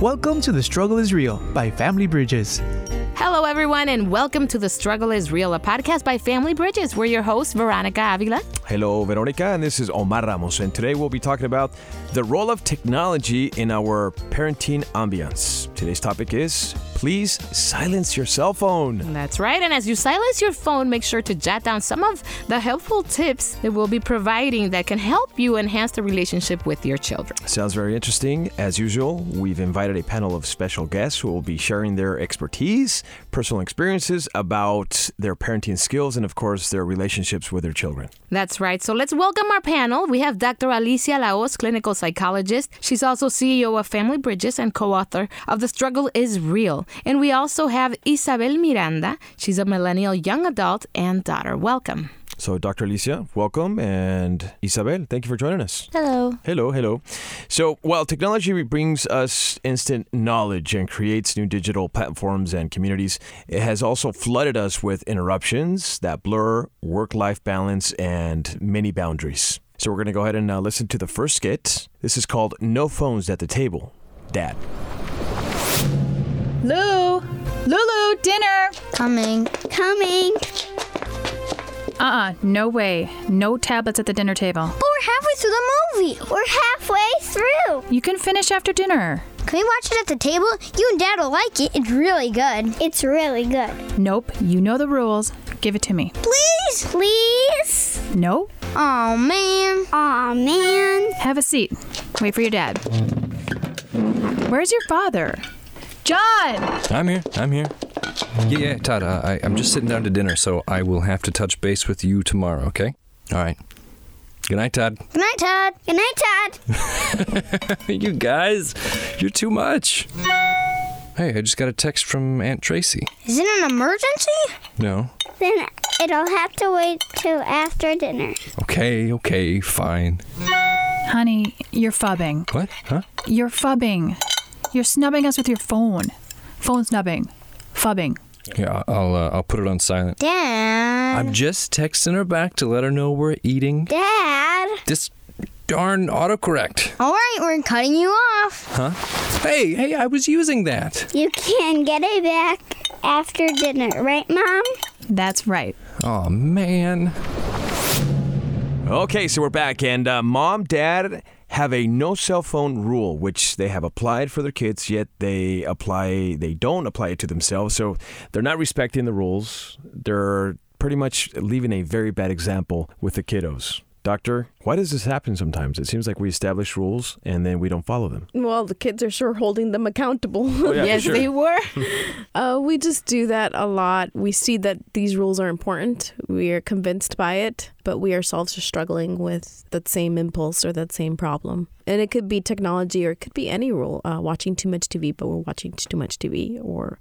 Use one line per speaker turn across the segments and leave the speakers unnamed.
Welcome to The Struggle is Real by Family Bridges.
Hello, everyone, and welcome to The Struggle is Real, a podcast by Family Bridges. We're your hosts, Veronica Avila.
Hello, Veronica, and this is Omar Ramos, and today we'll be talking about the role of technology in our parenting ambience. Today's topic is please silence your cell phone.
That's right, and as you silence your phone, make sure to jot down some of the helpful tips that we'll be providing that can help you enhance the relationship with your children.
Sounds very interesting. As usual, we've invited a panel of special guests who will be sharing their expertise, personal experiences about their parenting skills, and of course, their relationships with their children.
That's right. So let's welcome our panel. We have Dr. Alicia La Hoz, clinical psychologist. She's also CEO of Family Bridges and co author of The Struggle is Real. And we also have Isabel Miranda. She's a millennial young adult and daughter. Welcome.
So, Dr. Alicia, welcome, and Isabel, thank you for joining us.
Hello.
Hello, hello. So, while technology brings us instant knowledge and creates new digital platforms and communities, it has also flooded us with interruptions that blur work life balance and many boundaries. So, we're going to go ahead and uh, listen to the first skit. This is called No Phones at the Table. Dad.
Lou! Lulu, dinner!
Coming. Coming.
Uh uh no way. No tablets at the dinner table.
But we're halfway through the movie. We're halfway through.
You can finish after dinner.
Can we watch it at the table? You and Dad will like it. It's really good. It's really good.
Nope, you know the rules. Give it to me.
Please? Please?
No?
Oh man. Oh man.
Have a seat. Wait for your dad. Where's your father? John!
I'm here. I'm here. Yeah, yeah, Todd. Uh, I, I'm just sitting down to dinner, so I will have to touch base with you tomorrow. Okay? All right. Good night, Todd.
Good night, Todd. Good night, Todd.
you guys, you're too much. Hey, I just got a text from Aunt Tracy.
Is it an emergency?
No.
Then it'll have to wait till after dinner.
Okay, okay, fine.
Honey, you're phubbing.
What? Huh?
You're phubbing. You're snubbing us with your phone. Phone snubbing. Phubbing.
Yeah, I'll uh, I'll put it on silent.
Dad.
I'm just texting her back to let her know we're eating.
Dad.
This darn autocorrect.
All right, we're cutting you off.
Huh? Hey, hey, I was using that.
You can get it back after dinner, right, Mom?
That's right.
Oh man.
Okay, so we're back, and uh, mom, dad have a no cell phone rule, which they have applied for their kids, yet they apply, they don't apply it to themselves. So they're not respecting the rules. They're pretty much leaving a very bad example with the kiddos. Doctor, why does this happen sometimes? It seems like we establish rules and then we don't follow them.
Well, the kids are sure holding them accountable.
Oh, yeah,
yes,
sure.
they were.
uh, we just do that a lot. We see that these rules are important. We are convinced by it, but we ourselves are struggling with that same impulse or that same problem. And it could be technology or it could be any rule. Uh, watching too much TV, but we're watching too much TV. Or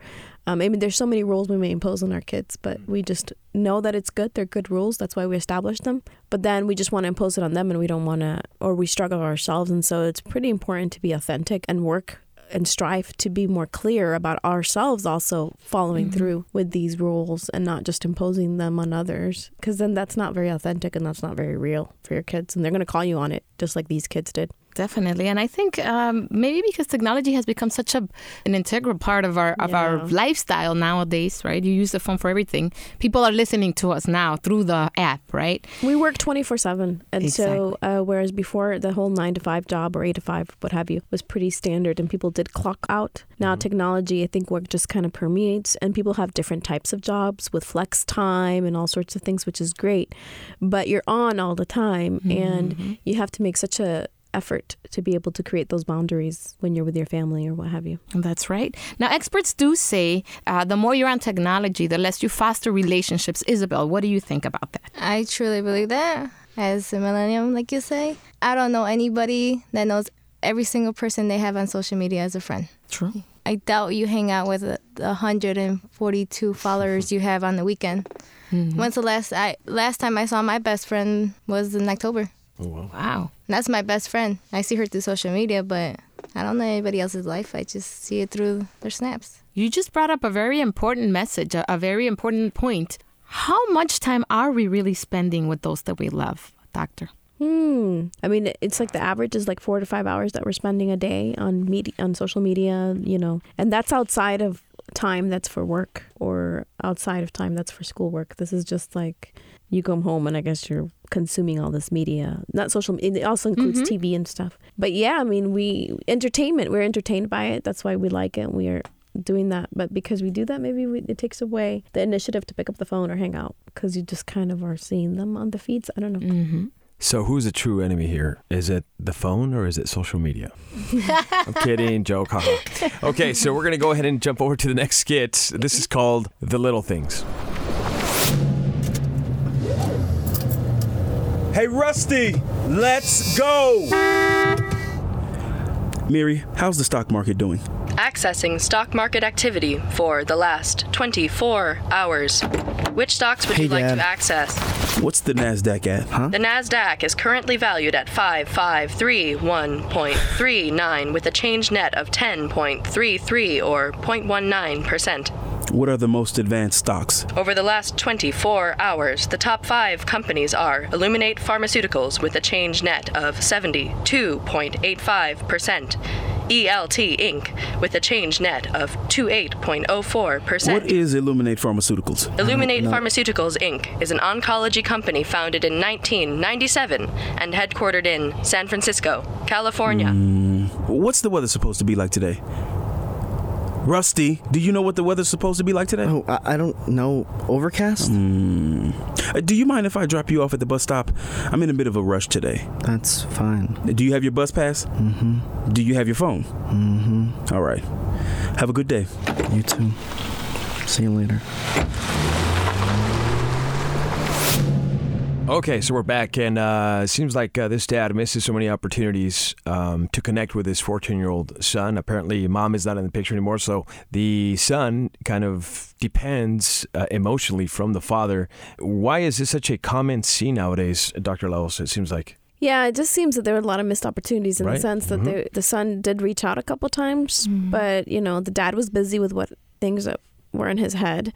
um, I mean, there's so many rules we may impose on our kids, but we just know that it's good. They're good rules. That's why we establish them. But then we just want to impose it on them and we don't want to, or we struggle ourselves. And so it's pretty important to be authentic and work and strive to be more clear about ourselves also following mm-hmm. through with these rules and not just imposing them on others. Because then that's not very authentic and that's not very real for your kids and they're going to call you on it just like these kids did
Definitely, and I think um, maybe because technology has become such a an integral part of our of our lifestyle nowadays, right? You use the phone for everything. People are listening to us now through the app, right?
we work 24-7 and so uh, whereas before the whole 9 to 5 job or 8 to 5 what have you was pretty standard and people did clock out. Now technology i think work just kind of permeates and people have different types of jobs with flex time and all sorts of things which is great. But you're on all the time and you have to make such a effort to be able to create those boundaries when you're with your family or what have you
That's right. Now, experts do say uh, the more you're on technology, the less you foster relationships. Isabel, what do you think about that?
I truly believe that. As a millennium, like you say, I don't know anybody that knows every single person they have on social media as a friend.
True.
I doubt you hang out with the 142 followers you have on the weekend. When's the last I last time I saw my best friend was in October.
Wow.
That's my best friend. I see her through social media, but I don't know anybody else's life. I just see it through their snaps.
You just brought up a very important message, a, a very important point. How much time are we really spending with those that we love, Doctor?
Hmm. I mean, it's like the average is like four to five hours that we're spending a day on media, on social media, you know, and that's outside of time that's for work or outside of time that's for schoolwork. This is just like you come home and I guess you're consuming all this media. Not social. It also includes TV and stuff. But yeah, I mean, we entertainment. We're entertained by it. That's why we like it. We are doing that. But because we do that, maybe we, it takes away the initiative to pick up the phone or hang out because you just kind of are seeing them on the feeds. I don't know.
Mm-hmm.
So who's the true enemy here? Is it the phone or is it social media? I'm kidding, joke. haha. Okay, so we're gonna go ahead and jump over to the next skit. This is called "The Little Things."
Hey, Rusty, let's go. Mary, how's the stock market doing?
Accessing stock market activity for the last 24 hours. Which stocks would
Hey,
you like
Dad.
to access?
What's the Nasdaq at? Huh?
The NASDAQ is currently valued at 5531.39 with a change net of 10.33 or 0.19%.
What are the most advanced stocks?
Over the last 24 hours, the top five companies are Illuminate Pharmaceuticals with a change net of 72.85%, ELT Inc. with a change net of 28.04%.
What is Illuminate Pharmaceuticals?
Illuminate Pharmaceuticals Inc. is an oncology company founded in 1997 and headquartered in San Francisco, California. Hmm.
What's the weather supposed to be like today? Rusty, do you know what the weather's supposed to be like today?
Oh, I, I don't know. Overcast?
Uh, Do you mind if I drop you off at the bus stop? I'm in a bit of a rush today.
That's fine.
Do you have your bus pass? Mm-hmm. Do you have your phone?
Mm-hmm.
All right. Have a good day.
You too. See you later.
Okay, so we're back, and uh, it seems like uh, this dad misses so many opportunities um, to connect with his 14 year old son. Apparently, mom is not in the picture anymore, so the son kind of depends uh, emotionally from the father. Why is this such a common scene nowadays, Dr. La Hoz? It seems like.
Yeah, it just seems that there were a lot of missed opportunities in
Right.
the sense that
Mhm.
the the son did reach out a couple times, but you know the dad was busy with what things that were in his head,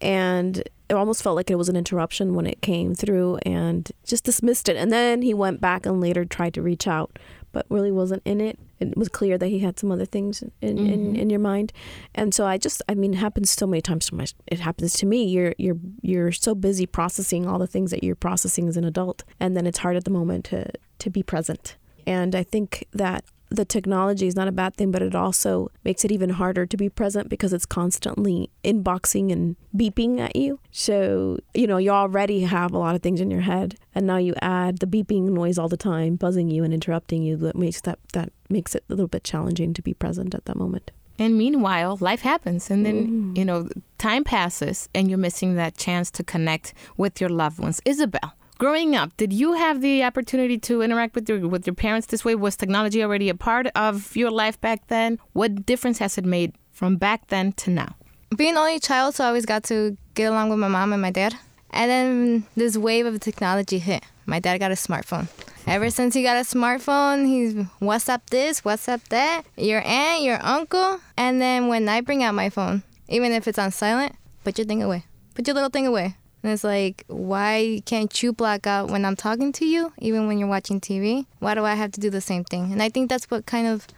and it almost felt like it was an interruption when it came through, and just dismissed it. And then he went back and later tried to reach out, but really wasn't in it. It was clear that he had some other things in, in,
Mhm.
in your mind, and so I just I mean it happens so many times. To my, it happens to me. You're you're you're so busy processing all the things that you're processing as an adult, and then it's hard at the moment to to be present. And I think that the technology is not a bad thing, but it also makes it even harder to be present because it's constantly inboxing and beeping at you. So, you know, you already have a lot of things in your head, and now you add the beeping noise all the time, buzzing you and interrupting you. That makes that that makes it a little bit challenging to be present at that moment.
And meanwhile, life happens, and then mm. you know time passes, and you're missing that chance to connect with your loved ones. Isabel, growing up, did you have the opportunity to interact with your with your parents this way? Was technology already a part of your life back then? What difference has it made from back then to now?
Being only child, so I always got to get along with my mom and my dad. And then this wave of technology hit. My dad got a smartphone. Ever since he got a smartphone, he's WhatsApp this, WhatsApp that, your aunt, your uncle. And then when I bring out my phone, even if it's on silent, put your thing away. Put your little thing away. And it's like, why can't you black out when I'm talking to you, even when you're watching TV? Why do I have to do the same thing? And I think that's what kind of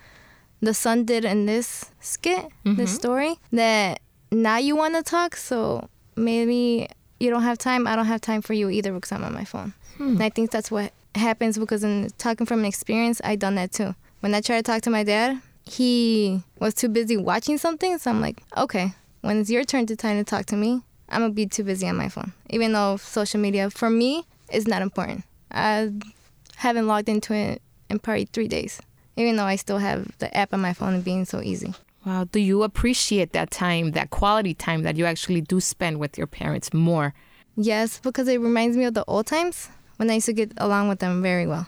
the son did in this skit, this mm-hmm. story, that now you want to talk, so maybe you don't have time. I don't have time for you either because I'm on my phone. Hmm. And I think that's what happens because in talking from experience, I done that too. When I try to talk to my dad, he was too busy watching something, so I'm like, okay, when it's your turn to time to talk to me, I'm gonna be too busy on my phone. Even though social media for me is not important. I haven't logged into it in probably three days, even though I still have the app on my phone and being so easy.
Wow, do you appreciate that time, that quality time that you actually do spend with your parents more?
Yes, because it reminds me of the old times when I used to get along with them very well.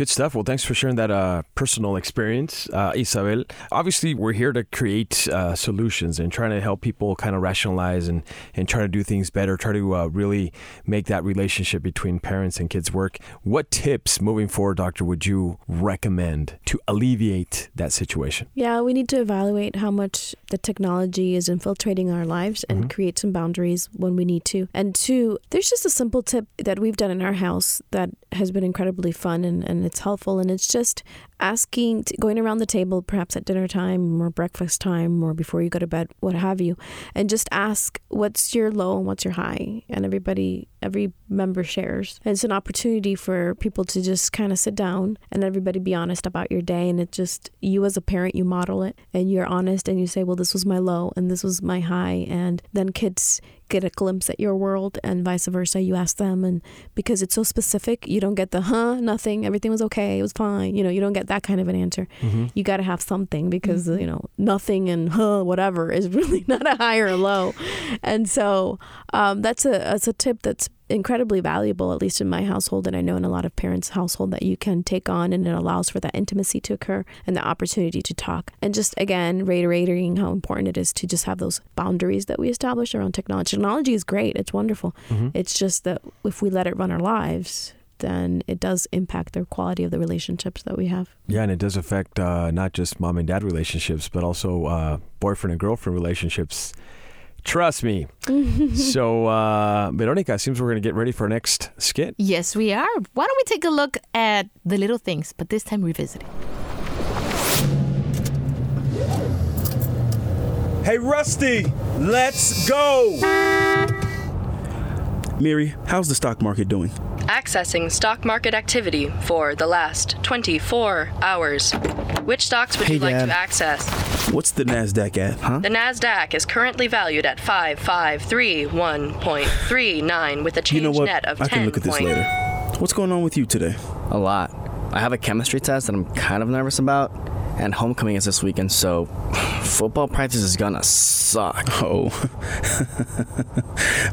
Good stuff. Well, thanks for sharing that uh, personal experience, uh, Isabel. Obviously, we're here to create uh, solutions and trying to help people kind of rationalize and, and try to do things better, try to uh, really make that relationship between parents and kids work. What tips moving forward, Doctor, would you recommend to alleviate that situation?
Yeah, we need to evaluate how much the technology is infiltrating our lives and
Mhm.
create some boundaries when we need to. And two, there's just a simple tip that we've done in our house that has been incredibly fun and, and it's helpful. And it's just asking, going around the table, perhaps at dinner time or breakfast time or before you go to bed, what have you, and just ask what's your low and what's your high. And everybody, every member shares. And it's an opportunity for people to just kind of sit down and everybody be honest about your day. And it just, you as a parent, you model it and you're honest and you say, well, this was my low and this was my high. And then kids get a glimpse at your world and vice versa. You ask them, and because it's so specific, you don't get the huh, nothing, everything was okay, it was fine. You know, you don't get that kind of an answer.
Mhm.
You got to have something because, you know, nothing and huh, whatever is really not a high or a low. And so um, that's a that's a tip that's incredibly valuable, at least in my household, and I know in a lot of parents' household that you can take on, and it allows for that intimacy to occur and the opportunity to talk. And just again, reiterating how important it is to just have those boundaries that we establish around technology. Technology is great; it's wonderful.
Mhm.
It's just that if we let it run our lives, then it does impact the quality of the relationships that we have.
Yeah, and it does affect uh, not just mom and dad relationships, but also uh, boyfriend and girlfriend relationships. Trust me. so, uh, Veronica, seems we're going to get ready for our next skit.
Yes, we are. Why don't we take a look at the little things, but this time revisiting?
Hey, Rusty, let's go. Miri, how's the stock market doing?
Accessing stock market activity for the last 24 hours. Which stocks would
Hey,
you like
Dad.
to access?
What's the Nasdaq at? Huh?
The Nasdaq is currently valued at 5531.39 with a change
You know what?
net of
I
10.
can look at this
point-
later. What's going on with you today?
A lot. I have a chemistry test that I'm kind of nervous about, and homecoming is this weekend, so football practice is gonna suck.
Oh.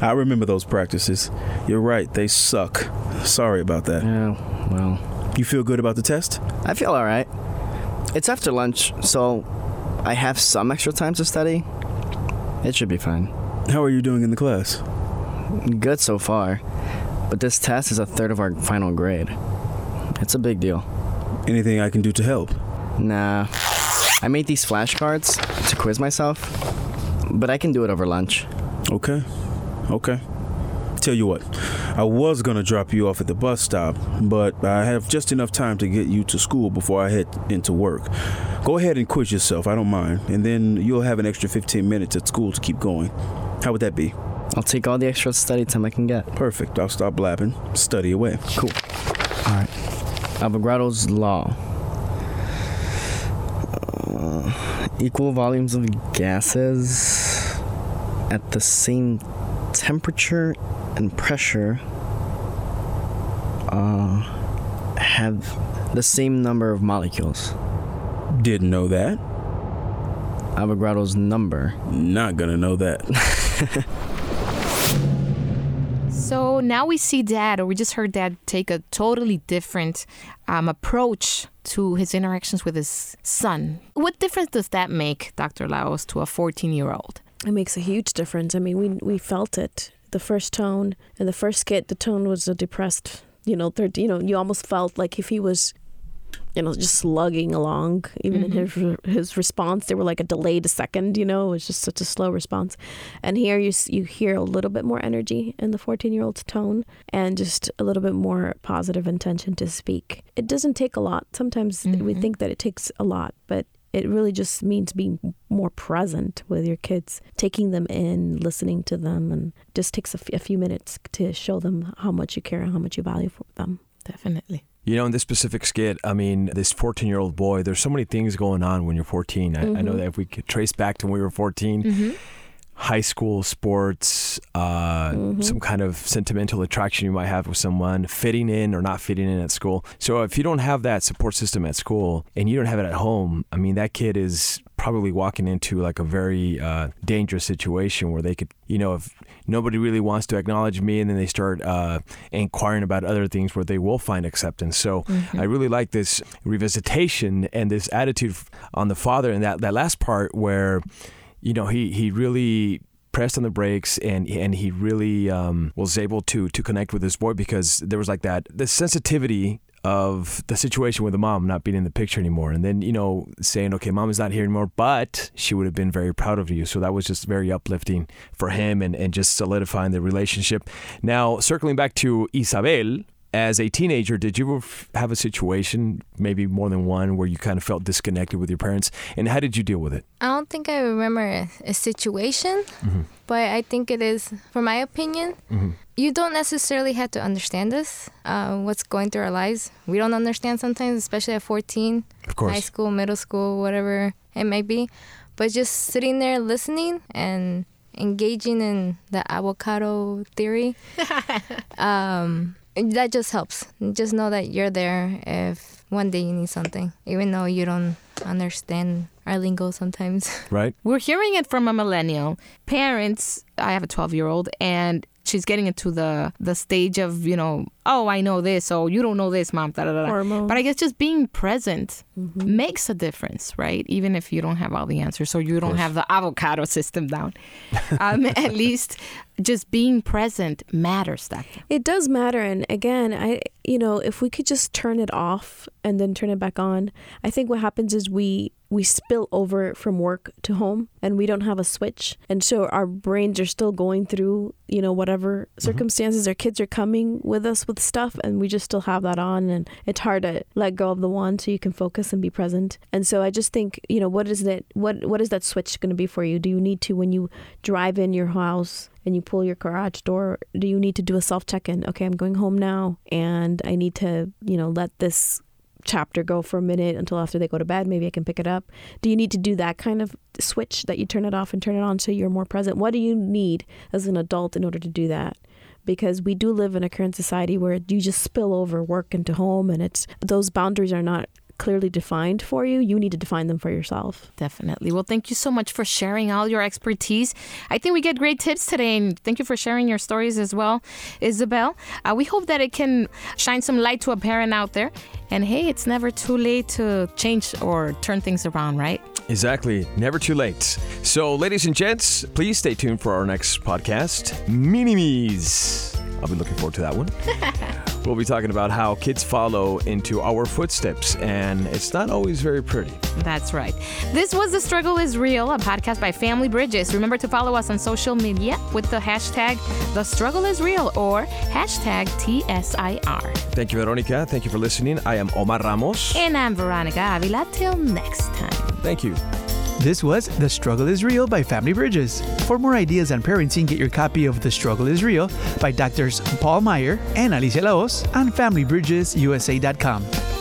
I remember those practices. You're right, they suck. Sorry about that.
Yeah, well.
You feel good about the test?
I feel alright. It's after lunch, so I have some extra time to study. It should be fine.
How are you doing in the class?
Good so far, but this test is a third of our final grade. It's a big deal.
Anything I can do to help?
Nah. I made these flashcards to quiz myself, but I can do it over lunch.
Okay. Okay. Tell you what, I was gonna drop you off at the bus stop, but I have just enough time to get you to school before I head into work. Go ahead and quiz yourself, I don't mind, and then you'll have an extra 15 minutes at school to keep going. How would that be?
I'll take all the extra study time I can get.
Perfect. I'll stop blabbing. Study away.
Cool. All right. Avogadro's law. Uh, equal volumes of gases at the same temperature and pressure uh, have the same number of molecules.
Didn't know that.
Avogadro's number.
Not gonna know that.
So now we see dad, or we just heard dad take a totally different um, approach to his interactions with his son. What difference does that make, Dr. La Hoz, to a 14 year old?
It makes a huge difference. I mean, we we felt it. The first tone and the first skit, the tone was a depressed. You know, third. You know, you almost felt like if he was, you know, just slugging along. Even in mm-hmm. his his response, there were like a delayed second. You know, it was just such a slow response. And here you you hear a little bit more energy in the fourteen year old's tone, and just a little bit more positive intention to speak. It doesn't take a lot. Sometimes we mm-hmm. think that it takes a lot, but it really just means being more present with your kids, taking them in, listening to them, and just takes a, f- a few minutes to show them how much you care and how much you value for them.
Definitely.
You know, in this specific skit, I mean, this 14 year old boy, there's so many things going on when you're 14. I, I know
Mhm.
that if we could trace back to when we were 14,
Mhm.
High school sports, uh, some kind of sentimental attraction you might have with someone, fitting in or not fitting in at school. So if you don't have that support system at school and you don't have it at home, I mean, that kid is probably walking into like a very uh, dangerous situation where they could, you know, if nobody really wants to acknowledge me and then they start uh, inquiring about other things where they will find acceptance. So I really like this revisitation and this attitude on the father and that, that last part where, you know, he, he really pressed on the brakes and and he really um, was able to to connect with his boy because there was like that the sensitivity of the situation with the mom not being in the picture anymore. And then you know saying okay mom is not here anymore but she would have been very proud of you. So that was just very uplifting for him and, and just solidifying the relationship. Now circling back to isabel as a teenager, did you ever have a situation, maybe more than one, where you kind of felt disconnected with your parents? And how did you deal with it?
I don't think I remember a, a situation, but I think it is, for my opinion, you don't necessarily have to understand us, uh, what's going through our lives. We don't understand sometimes, especially at 14,
Of course.
high school, middle school, whatever it might be. But just sitting there listening and engaging in the avocado theory, um, that just helps. Just know that you're there if one day you need something, even though you don't understand our lingo sometimes.
Right?
We're hearing it from a millennial. Parents, I have a 12 year old, and she's getting into the the stage of, you know, oh, I know this, oh, you don't know this, mom, da da da. da. But I guess just being present makes a difference, right? Even if you don't have all the answers, or you don't have the avocado system down. um, at least just being present matters that
It does matter, and again, I you know if we could just turn it off and then turn it back on, I think what happens is we we spill over from work to home, and we don't have a switch, and so our brains are still going through you know whatever circumstances. Our kids are coming with us with stuff, and we just still have that on, and it's hard to let go of the wand so you can focus and be present. And so I just think you know what is that what what is that switch going to be for you? Do you need to when you drive in your house? and you pull your garage door, do you need to do a self check in? Okay, I'm going home now and I need to, you know, let this chapter go for a minute until after they go to bed. Maybe I can pick it up. Do you need to do that kind of switch that you turn it off and turn it on so you're more present? What do you need as an adult in order to do that? Because we do live in a current society where you just spill over work into home and it's those boundaries are not clearly defined for you. You need to define them for yourself.
Definitely. Well, thank you so much for sharing all your expertise. I think we get great tips today, and thank you for sharing your stories as well, Isabel. Uh, we hope that it can shine some light to a parent out there. And hey, it's never too late to change or turn things around, right?
Exactly. Never too late. So, ladies and gents, please stay tuned for our next podcast, Minimes. I'll be looking forward to that one. we'll be talking about how kids follow into our footsteps, and it's not always very pretty.
That's right. This was The Struggle is Real, a podcast by Family Bridges. Remember to follow us on social media with the hashtag The Struggle is Real or hashtag TSIR.
Thank you, Veronica. Thank you for listening. I am Omar Ramos.
And I'm Veronica Avila. Till next time.
Thank you.
This was The Struggle is Real by Family Bridges. For more ideas on parenting, get your copy of The Struggle is Real by doctors Paul Meier and Alicia La Hoz on FamilyBridgesUSA.com.